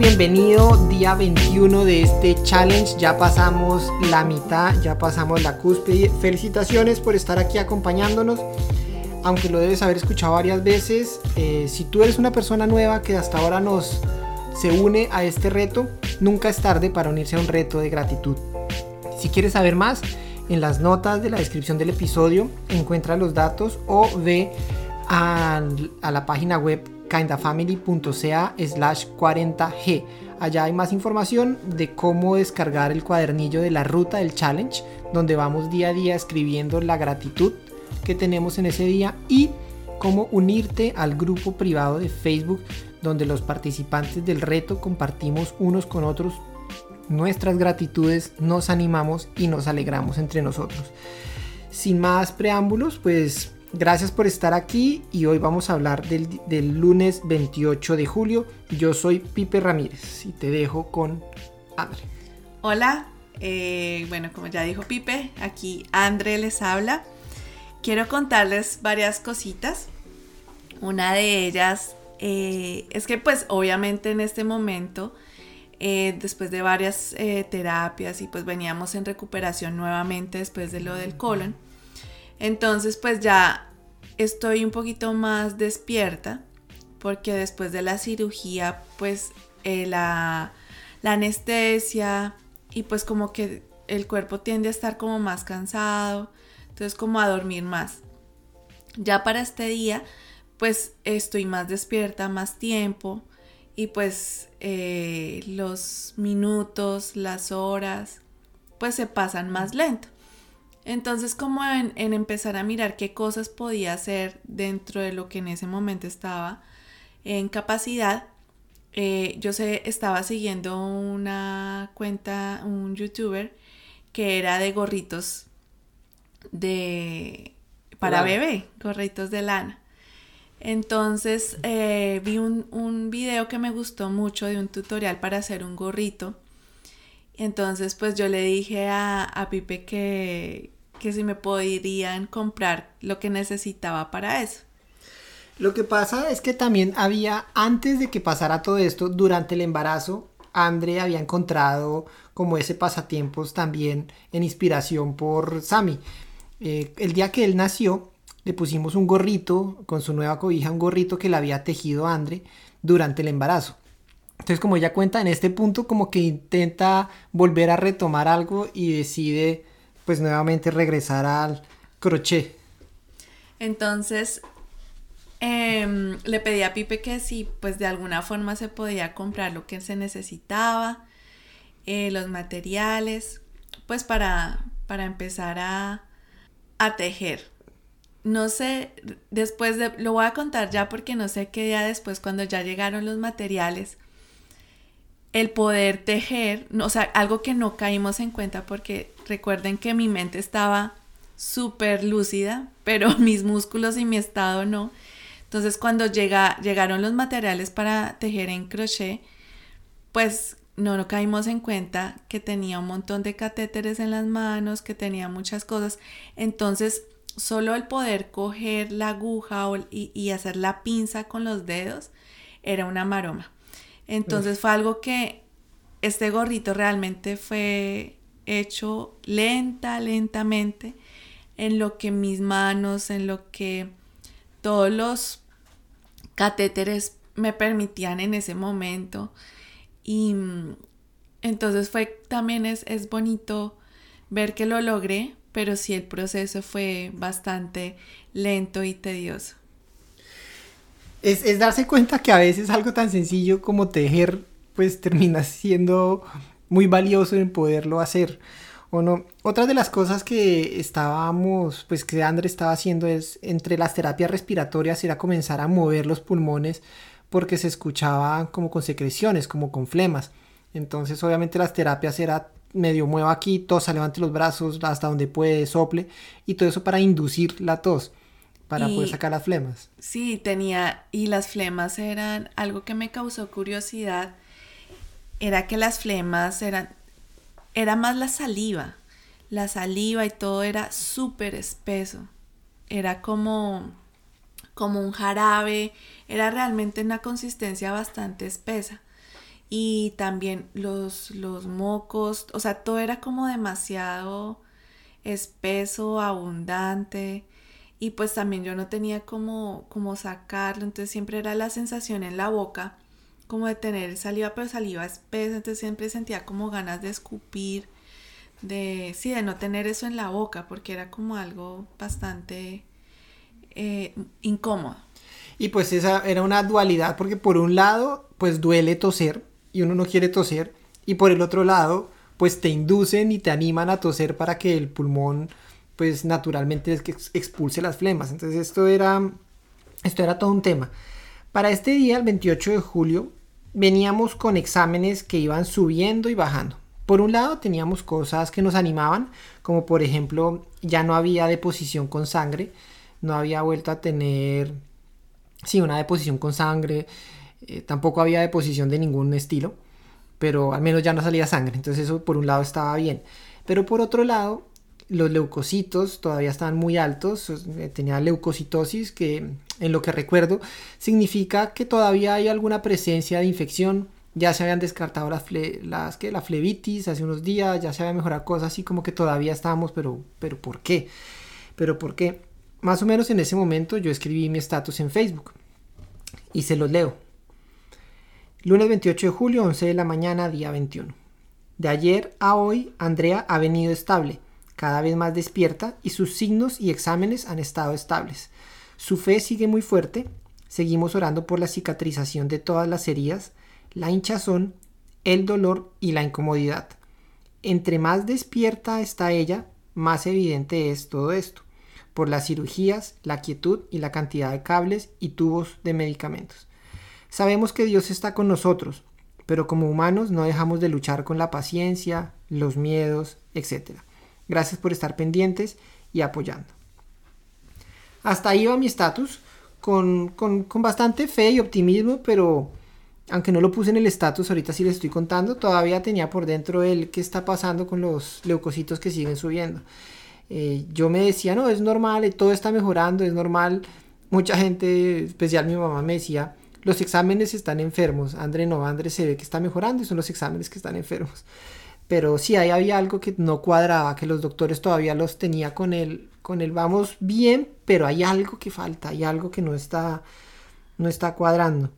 bienvenido. Día 21 de este challenge. Ya pasamos la mitad, ya pasamos la cúspide. Felicitaciones por estar aquí acompañándonos. Aunque lo debes haber escuchado varias veces, eh, si tú eres una persona nueva que hasta ahora nos se une a este reto, nunca es tarde para unirse a un reto de gratitud. Si quieres saber más, en las notas de la descripción del episodio encuentra los datos o ve a, a la página web kindafamily.ca slash 40g. Allá hay más información de cómo descargar el cuadernillo de la ruta del challenge, donde vamos día a día escribiendo la gratitud que tenemos en ese día y cómo unirte al grupo privado de Facebook, donde los participantes del reto compartimos unos con otros nuestras gratitudes, nos animamos y nos alegramos entre nosotros. Sin más preámbulos, pues Gracias por estar aquí y hoy vamos a hablar del, lunes 28 de julio. Yo soy Pipe Ramírez y te dejo con André. Hola, eh, bueno, como ya dijo Pipe, aquí André les habla. Quiero contarles varias cositas. Una de ellas eh, es que pues obviamente en este momento, eh, después de varias terapias y pues veníamos en recuperación nuevamente después de lo del colon, entonces pues ya estoy un poquito más despierta porque después de la cirugía pues eh, la, anestesia y pues como que el cuerpo tiende a estar como más cansado, entonces como a dormir más. Ya para este día pues estoy más despierta, más tiempo y pues eh, los minutos, las horas pues se pasan más lento. Entonces, como en, empezar a mirar qué cosas podía hacer dentro de lo que en ese momento estaba en capacidad, eh, yo sé, estaba siguiendo una cuenta, un youtuber que era de gorritos de para bebé, gorritos de lana. Entonces eh, vi un, un, video que me gustó mucho de un tutorial para hacer un gorrito entonces, pues yo le dije a, Pipe que, que si me podrían comprar lo que necesitaba para eso. Lo que pasa es que también había, antes de que pasara todo esto, durante el embarazo, Andre había encontrado como ese pasatiempos también en inspiración por Sammy. Eh, el día que él nació, le pusimos un gorrito con su nueva cobija, un gorrito que le había tejido Andre durante el embarazo. Entonces, como ella cuenta, en este punto como que intenta volver a retomar algo y decide pues nuevamente regresar al crochet. Entonces, em, le pedí a Pipe que si pues de alguna forma se podía comprar lo que se necesitaba, eh, los materiales, pues para, para empezar a, a tejer. No sé, después de, lo voy a contar ya porque no sé qué día después cuando ya llegaron los materiales, el poder tejer, o sea, algo que no caímos en cuenta porque recuerden que mi mente estaba súper lúcida, pero mis músculos y mi estado no. Entonces cuando llega, llegaron los materiales para tejer en crochet, pues no, no caímos en cuenta que tenía un montón de catéteres en las manos, que tenía muchas cosas. Entonces solo el poder coger la aguja y, y hacer la pinza con los dedos era una maroma. Entonces fue algo que este gorrito realmente fue hecho lenta, lentamente, en lo que mis manos, en lo que todos los catéteres me permitían en ese momento. Y mm, entonces fue también es, es bonito ver que lo logré, pero sí el proceso fue bastante lento y tedioso es, darse cuenta que a veces algo tan sencillo como tejer, pues termina siendo muy valioso en poderlo hacer. ¿O no? Otra de las cosas que estábamos, pues que André estaba haciendo es, entre las terapias respiratorias, era comenzar a mover los pulmones porque se escuchaba como con secreciones, como con flemas. Entonces, obviamente, las terapias era medio mueva aquí, tosa, levante los brazos hasta donde puede, sople, y todo eso para inducir la tos para poder sacar las flemas. Sí, tenía, y las flemas eran algo que me causó curiosidad, era que las flemas eran, era más la saliva, la saliva y todo era súper espeso, era como, como un jarabe, era realmente una consistencia bastante espesa. y también los, los mocos, o sea, todo era como demasiado espeso, abundante. Y pues también yo no tenía como, como sacarlo, entonces siempre era la sensación en la boca como de tener saliva, pero saliva espesa, entonces siempre sentía como ganas de escupir, de, sí, de no tener eso en la boca, porque era como algo bastante eh, incómodo. Y pues esa era una dualidad, porque por un lado, pues duele toser, y uno no quiere toser, y por el otro lado, pues te inducen y te animan a toser para que el pulmón pues naturalmente es que expulse las flemas. Entonces esto era, esto era todo un tema. Para este día, el 28 de julio, veníamos con exámenes que iban subiendo y bajando. Por un lado teníamos cosas que nos animaban, como por ejemplo ya no había deposición con sangre, no había vuelto a tener, sí, una deposición con sangre, eh, tampoco había deposición de ningún estilo, pero al menos ya no salía sangre, entonces eso por un lado estaba bien. Pero por otro lado los leucocitos todavía estaban muy altos, tenía leucocitosis, que en lo que recuerdo significa que todavía hay alguna presencia de infección. Ya se habían descartado las, las que la flebitis hace unos días, ya se había mejorado cosas así como que todavía estábamos, pero, pero ¿por qué? Pero ¿por qué? Más o menos en ese momento yo escribí mi estatus en Facebook y se los leo. Lunes 28 de julio, 11 de la mañana, día 21. De ayer a hoy, Andrea ha venido estable cada vez más despierta y sus signos y exámenes han estado estables. Su fe sigue muy fuerte, seguimos orando por la cicatrización de todas las heridas, la hinchazón, el dolor y la incomodidad. Entre más despierta está ella, más evidente es todo esto, por las cirugías, la quietud y la cantidad de cables y tubos de medicamentos. Sabemos que Dios está con nosotros, pero como humanos no dejamos de luchar con la paciencia, los miedos, etc. Gracias por estar pendientes y apoyando. Hasta ahí va mi estatus, con, bastante fe y optimismo, pero aunque no lo puse en el estatus, ahorita sí les estoy contando, todavía tenía por dentro el qué está pasando con los leucocitos que siguen subiendo. Eh, yo me decía, no, es normal, eh, todo está mejorando, es normal. Mucha gente, especial mi mamá, me decía, los exámenes están enfermos. André no, André se ve que está mejorando y son los exámenes que están enfermos pero sí ahí había algo que no cuadraba, que los doctores todavía los tenía con el, con el vamos bien, pero hay algo que falta, hay algo que no está, no está cuadrando.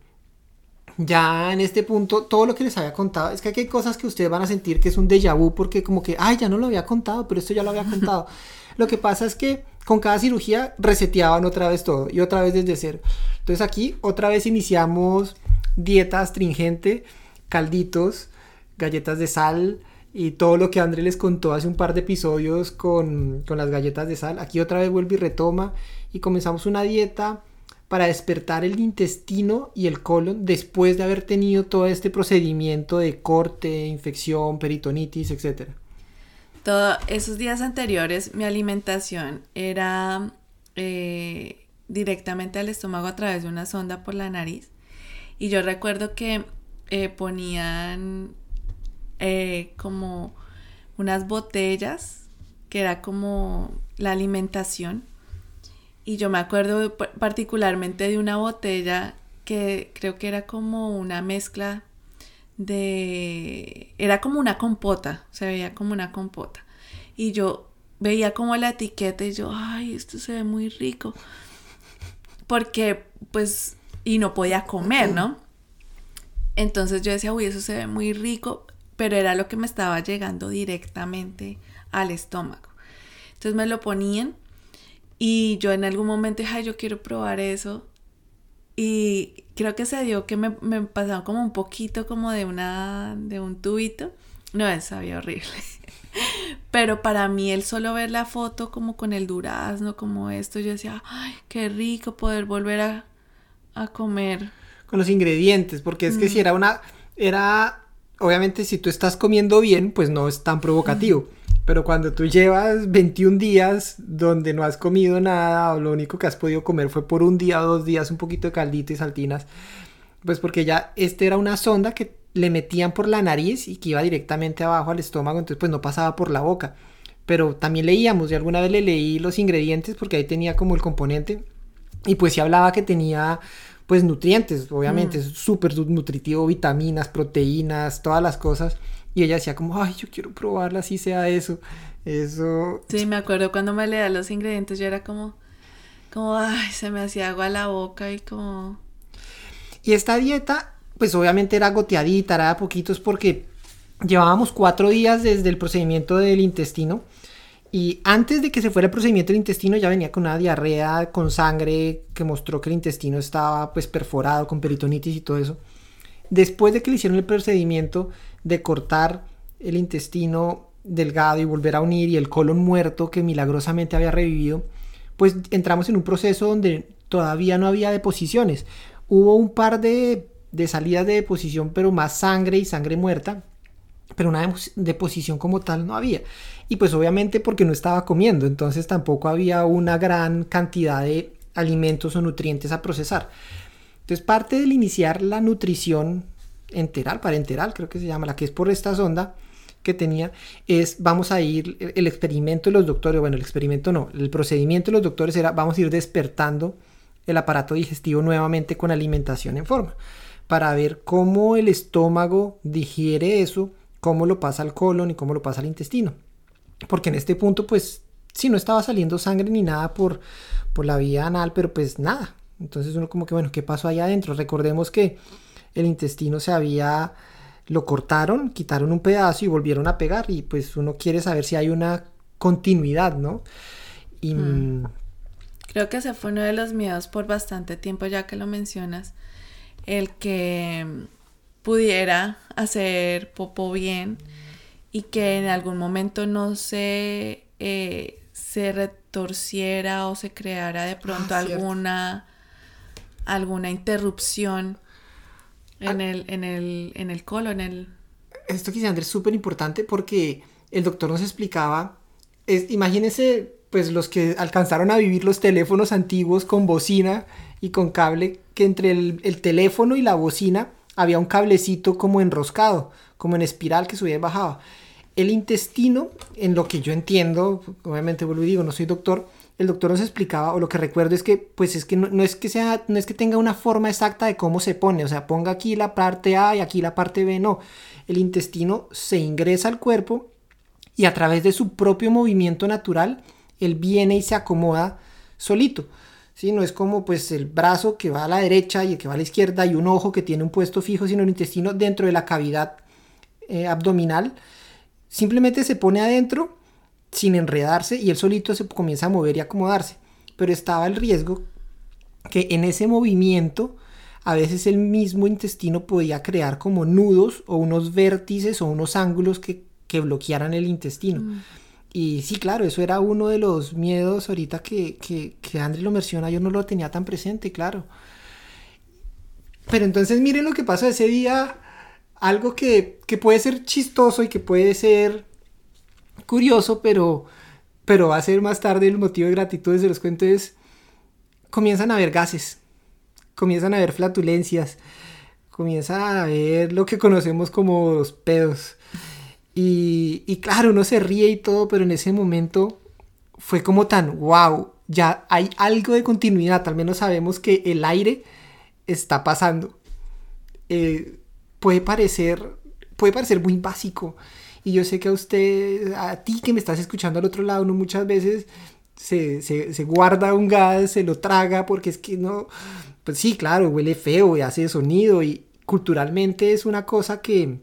Ya en este punto, todo lo que les había contado, es que aquí hay cosas que ustedes van a sentir que es un déjà vu, porque como que, ay, ya no lo había contado, pero esto ya lo había contado. lo que pasa es que con cada cirugía reseteaban otra vez todo y otra vez desde cero. Entonces aquí otra vez iniciamos dieta astringente, calditos, galletas de sal, y todo lo que André les contó hace un par de episodios con, las galletas de sal. Aquí otra vez vuelve y retoma y comenzamos una dieta para despertar el intestino y el colon después de haber tenido todo este procedimiento de corte, infección, peritonitis, etc. Todos esos días anteriores mi alimentación era eh, directamente al estómago a través de una sonda por la nariz y yo recuerdo que eh, ponían eh, como unas botellas que era como la alimentación. Y yo me acuerdo particularmente de una botella que creo que era como una mezcla de... Era como una compota, se veía como una compota. Y yo veía como la etiqueta y yo, ay, esto se ve muy rico. Porque, pues, y no podía comer, ¿no? Entonces yo decía, uy, eso se ve muy rico pero era lo que me estaba llegando directamente al estómago. Entonces me lo ponían y yo en algún momento dije, ay, yo quiero probar eso. Y creo que se dio que me, me pasaron como un poquito como de una, de un tubito. No, sabía horrible. Pero para mí el solo ver la foto como con el durazno, como esto, yo decía, ay, qué rico poder volver a, a comer. Con los ingredientes, porque es que si mm. era una, era obviamente si tú estás comiendo bien, pues no es tan provocativo. Pero cuando tú llevas 21 días donde no has comido nada o lo único que has podido comer fue por un día o dos días un poquito de caldito y saltinas, pues porque ya este era una sonda que le metían por la nariz y que iba directamente abajo al estómago, entonces pues no pasaba por la boca. Pero también leíamos, y alguna vez le leí los ingredientes porque ahí tenía como el componente y pues sí hablaba que tenía pues nutrientes, obviamente, es súper nutritivo, vitaminas, proteínas, todas las cosas. Y ella decía como, ay, yo quiero probarla, así sea eso. Eso. Sí, me acuerdo cuando me leía los ingredientes, yo era como, como, ay, se me hacía agua a la boca y como... Y esta dieta, pues obviamente era goteadita, era de poquitos porque llevábamos cuatro días desde el procedimiento del intestino. Y antes de que se fuera el procedimiento del intestino ya venía con una diarrea con sangre que mostró que el intestino estaba pues perforado con peritonitis y todo eso. Después de que le hicieron el procedimiento de cortar el intestino delgado y volver a unir y el colon muerto que milagrosamente había revivido, pues entramos en un proceso donde todavía no había deposiciones. Hubo un par de, de salidas de deposición, pero más sangre y sangre muerta, pero una deposición como tal no había. Y pues obviamente porque no estaba comiendo, entonces tampoco había una gran cantidad de alimentos o nutrientes a procesar. Entonces parte del iniciar la nutrición enteral, parenteral creo que se llama, la que es por esta sonda, que tenía es vamos a ir, el experimento de los doctores, bueno, el experimento no, el procedimiento de los doctores era vamos a ir despertando el aparato digestivo nuevamente con alimentación en forma, para ver cómo el estómago digiere eso, cómo lo pasa al colon y cómo lo pasa al intestino. Porque en este punto, pues, si no estaba saliendo sangre ni nada por, por la vía anal, pero pues nada. Entonces uno como que, bueno, ¿qué pasó allá adentro? Recordemos que el intestino se había lo cortaron, quitaron un pedazo y volvieron a pegar y pues uno quiere saber si hay una continuidad, ¿no? Y, hmm. Creo que ese fue uno de los miedos por bastante tiempo, ya que lo mencionas, el que pudiera hacer popo bien y que en algún momento no se, eh, se retorciera o se creara de pronto ah, alguna, alguna interrupción en el, en el, en el colon, el... Esto que dice Andrés es súper importante porque el doctor nos explicaba, es, imagínense pues los que alcanzaron a vivir los teléfonos antiguos con bocina y con cable, que entre el, el teléfono y la bocina había un cablecito como enroscado, como en espiral que subía y bajaba. El intestino, en lo que yo entiendo, obviamente vuelvo y digo, no soy doctor, el doctor nos explicaba, o lo que recuerdo es que, pues es que no, es que sea, no es que tenga una forma exacta de cómo se pone, o sea, ponga aquí la parte A y aquí la parte B, no. El intestino se ingresa al cuerpo y a través de su propio movimiento natural, él viene y se acomoda solito. ¿sí? No es como pues el brazo que va a la derecha y el que va a la izquierda y un ojo que tiene un puesto fijo, sino el intestino dentro de la cavidad eh, abdominal. Simplemente se pone adentro sin enredarse y él solito se comienza a mover y acomodarse. Pero estaba el riesgo que en ese movimiento a veces el mismo intestino podía crear como nudos o unos vértices o unos ángulos que, bloquearan el intestino. Mm. Y sí, claro, eso era uno de los miedos ahorita que, que, que André lo menciona, yo no lo tenía tan presente, claro. Pero entonces miren lo que pasó ese día, algo que, que puede ser chistoso y que puede ser curioso, pero, pero va a ser más tarde el motivo de gratitud, de los cuento es, comienzan a haber gases, comienzan a haber flatulencias, comienza a haber lo que conocemos como los pedos. Y, y claro, uno se ríe y todo, pero en ese momento fue como tan, wow, ya hay algo de continuidad, al menos sabemos que el aire está pasando. Eh, puede parecer, puede parecer muy básico, y yo sé que a usted, a ti que me estás escuchando al otro lado, no muchas veces se, se, guarda un gas, se lo traga, porque es que no, pues sí, claro, huele feo y hace sonido y culturalmente es una cosa que,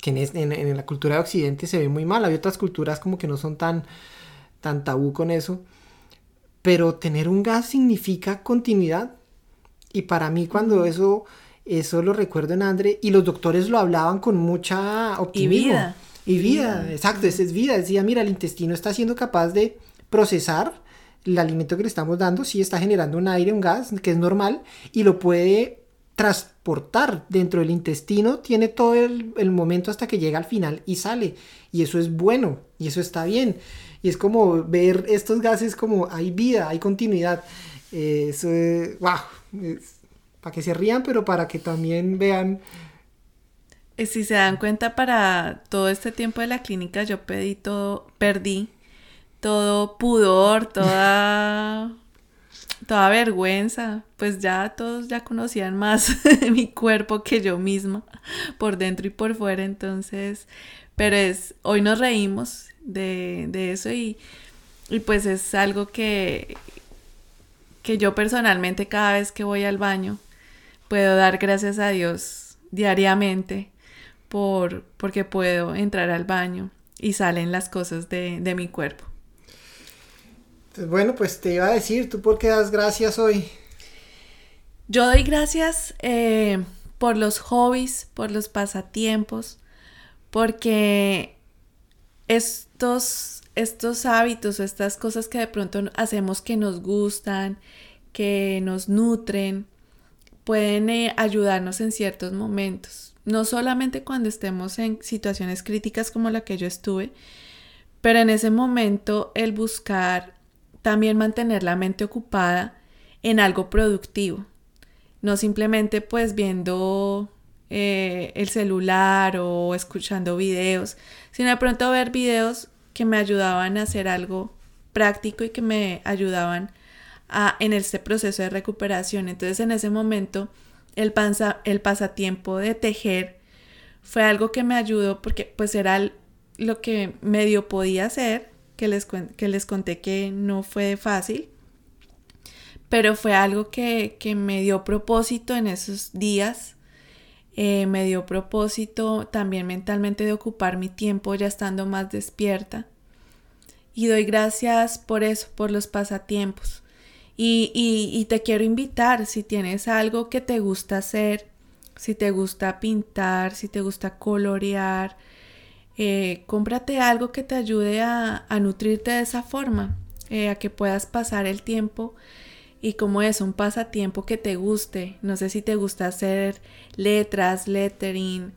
que en, en, la cultura de Occidente se ve muy mal. Hay otras culturas como que no son tan, tan tabú con eso. Pero tener un gas significa continuidad. Y para mí cuando eso, eso lo recuerdo en Andre, y los doctores lo hablaban con mucha optimismo. Y vida, exacto, esa es vida. Decía, mira, el intestino está siendo capaz de procesar el alimento que le estamos dando, sí está generando un aire, un gas, que es normal, y lo puede transportar dentro del intestino, tiene todo el, momento hasta que llega al final y sale. Y eso es bueno, y eso está bien. Y es como ver estos gases como hay vida, hay continuidad. Eh, eso es, wow, para que se rían, pero para que también vean eh, si se dan cuenta, para todo este tiempo de la clínica yo pedí todo, perdí todo pudor, toda toda vergüenza, pues ya todos ya conocían más mi cuerpo que yo misma, por dentro y por fuera, entonces, pero es, hoy nos reímos de, eso y, y, pues es algo que, que yo personalmente cada vez que voy al baño puedo dar gracias a Dios diariamente por, porque puedo entrar al baño y salen las cosas de, de mi cuerpo. Pues bueno, pues te iba a decir, ¿tú por qué das gracias hoy? Yo doy gracias eh, por los hobbies, por los pasatiempos, porque estos, estos hábitos, estas cosas que de pronto hacemos que nos gustan, que nos nutren, pueden eh, ayudarnos en ciertos momentos. No solamente cuando estemos en situaciones críticas como la que yo estuve, pero en ese momento el buscar también mantener la mente ocupada en algo productivo. No simplemente pues viendo eh, el celular o escuchando videos, sino de pronto ver videos que me ayudaban a hacer algo práctico y que me ayudaban en este proceso de recuperación. Entonces en ese momento el, el pasatiempo de tejer fue algo que me ayudó porque pues era lo que medio podía hacer que les, que les conté que no fue fácil, pero fue algo que, me dio propósito en esos días. Eh, me dio propósito también mentalmente de ocupar mi tiempo ya estando más despierta. Y doy gracias por eso, por los pasatiempos. Y, y, te quiero invitar, si tienes algo que te gusta hacer, si te gusta pintar, si te gusta colorear, eh, cómprate algo que te ayude a, nutrirte de esa forma, eh, a que puedas pasar el tiempo y como es un pasatiempo que te guste, no sé si te gusta hacer letras, lettering,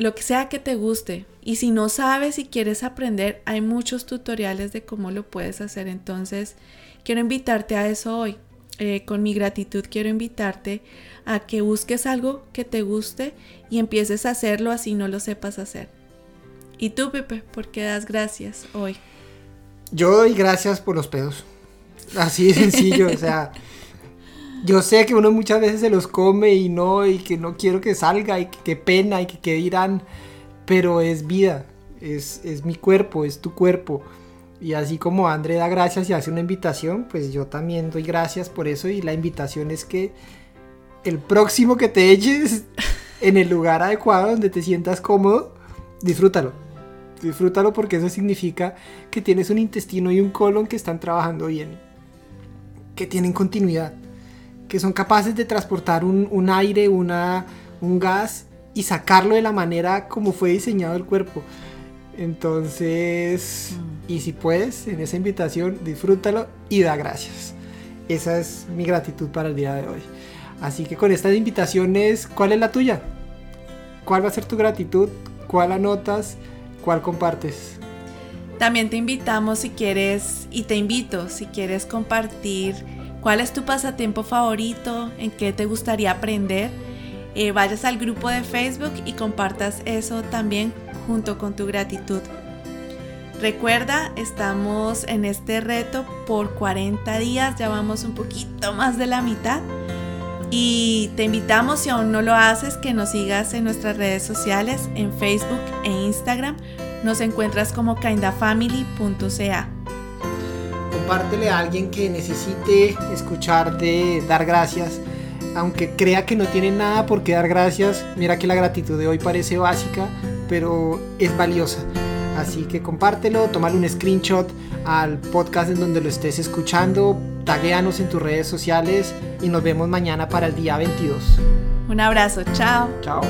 lo que sea que te guste. Y si no sabes y quieres aprender, hay muchos tutoriales de cómo lo puedes hacer. Entonces, quiero invitarte a eso hoy. Eh, con mi gratitud quiero invitarte a que busques algo que te guste y empieces a hacerlo así no lo sepas hacer. ¿Y tú, Pepe, por qué das gracias hoy? Yo doy gracias por los pedos. Así de sencillo, o sea, yo sé que uno muchas veces se los come y no, y que no quiero que salga, y que pena, y que qué dirán, pero es vida, es, es mi cuerpo, es tu cuerpo. Y así como André da gracias y hace una invitación, pues yo también doy gracias por eso y la invitación es que el próximo que te eches en el lugar adecuado donde te sientas cómodo, disfrútalo disfrútalo porque eso significa que tienes un intestino y un colon que están trabajando bien, que tienen continuidad, que son capaces de transportar un, aire, una, un gas y sacarlo de la manera como fue diseñado el cuerpo. Entonces, y si puedes, en esa invitación, disfrútalo y da gracias. Esa es mi gratitud para el día de hoy. Así que con estas invitaciones, ¿cuál es la tuya? ¿Cuál va a ser tu gratitud? ¿Cuál anotas? ¿Cuál compartes? También te invitamos si quieres, y te invito si quieres compartir cuál es tu pasatiempo favorito, en qué te gustaría aprender, eh, vayas al grupo de Facebook y compartas eso también junto con tu gratitud. Recuerda, estamos en este reto por 40 días, ya vamos un poquito más de la mitad. Y te invitamos, si aún no lo haces, que nos sigas en nuestras redes sociales, en Facebook e Instagram. Nos encuentras como kindafamily.ca. Compártele a alguien que necesite escucharte dar gracias. Aunque crea que no tiene nada por qué dar gracias, mira que la gratitud de hoy parece básica, pero es valiosa. Así que compártelo, tómale un screenshot al podcast en donde lo estés escuchando, taguéanos en tus redes sociales y nos vemos mañana para el día 22. Un abrazo, chao. Chao.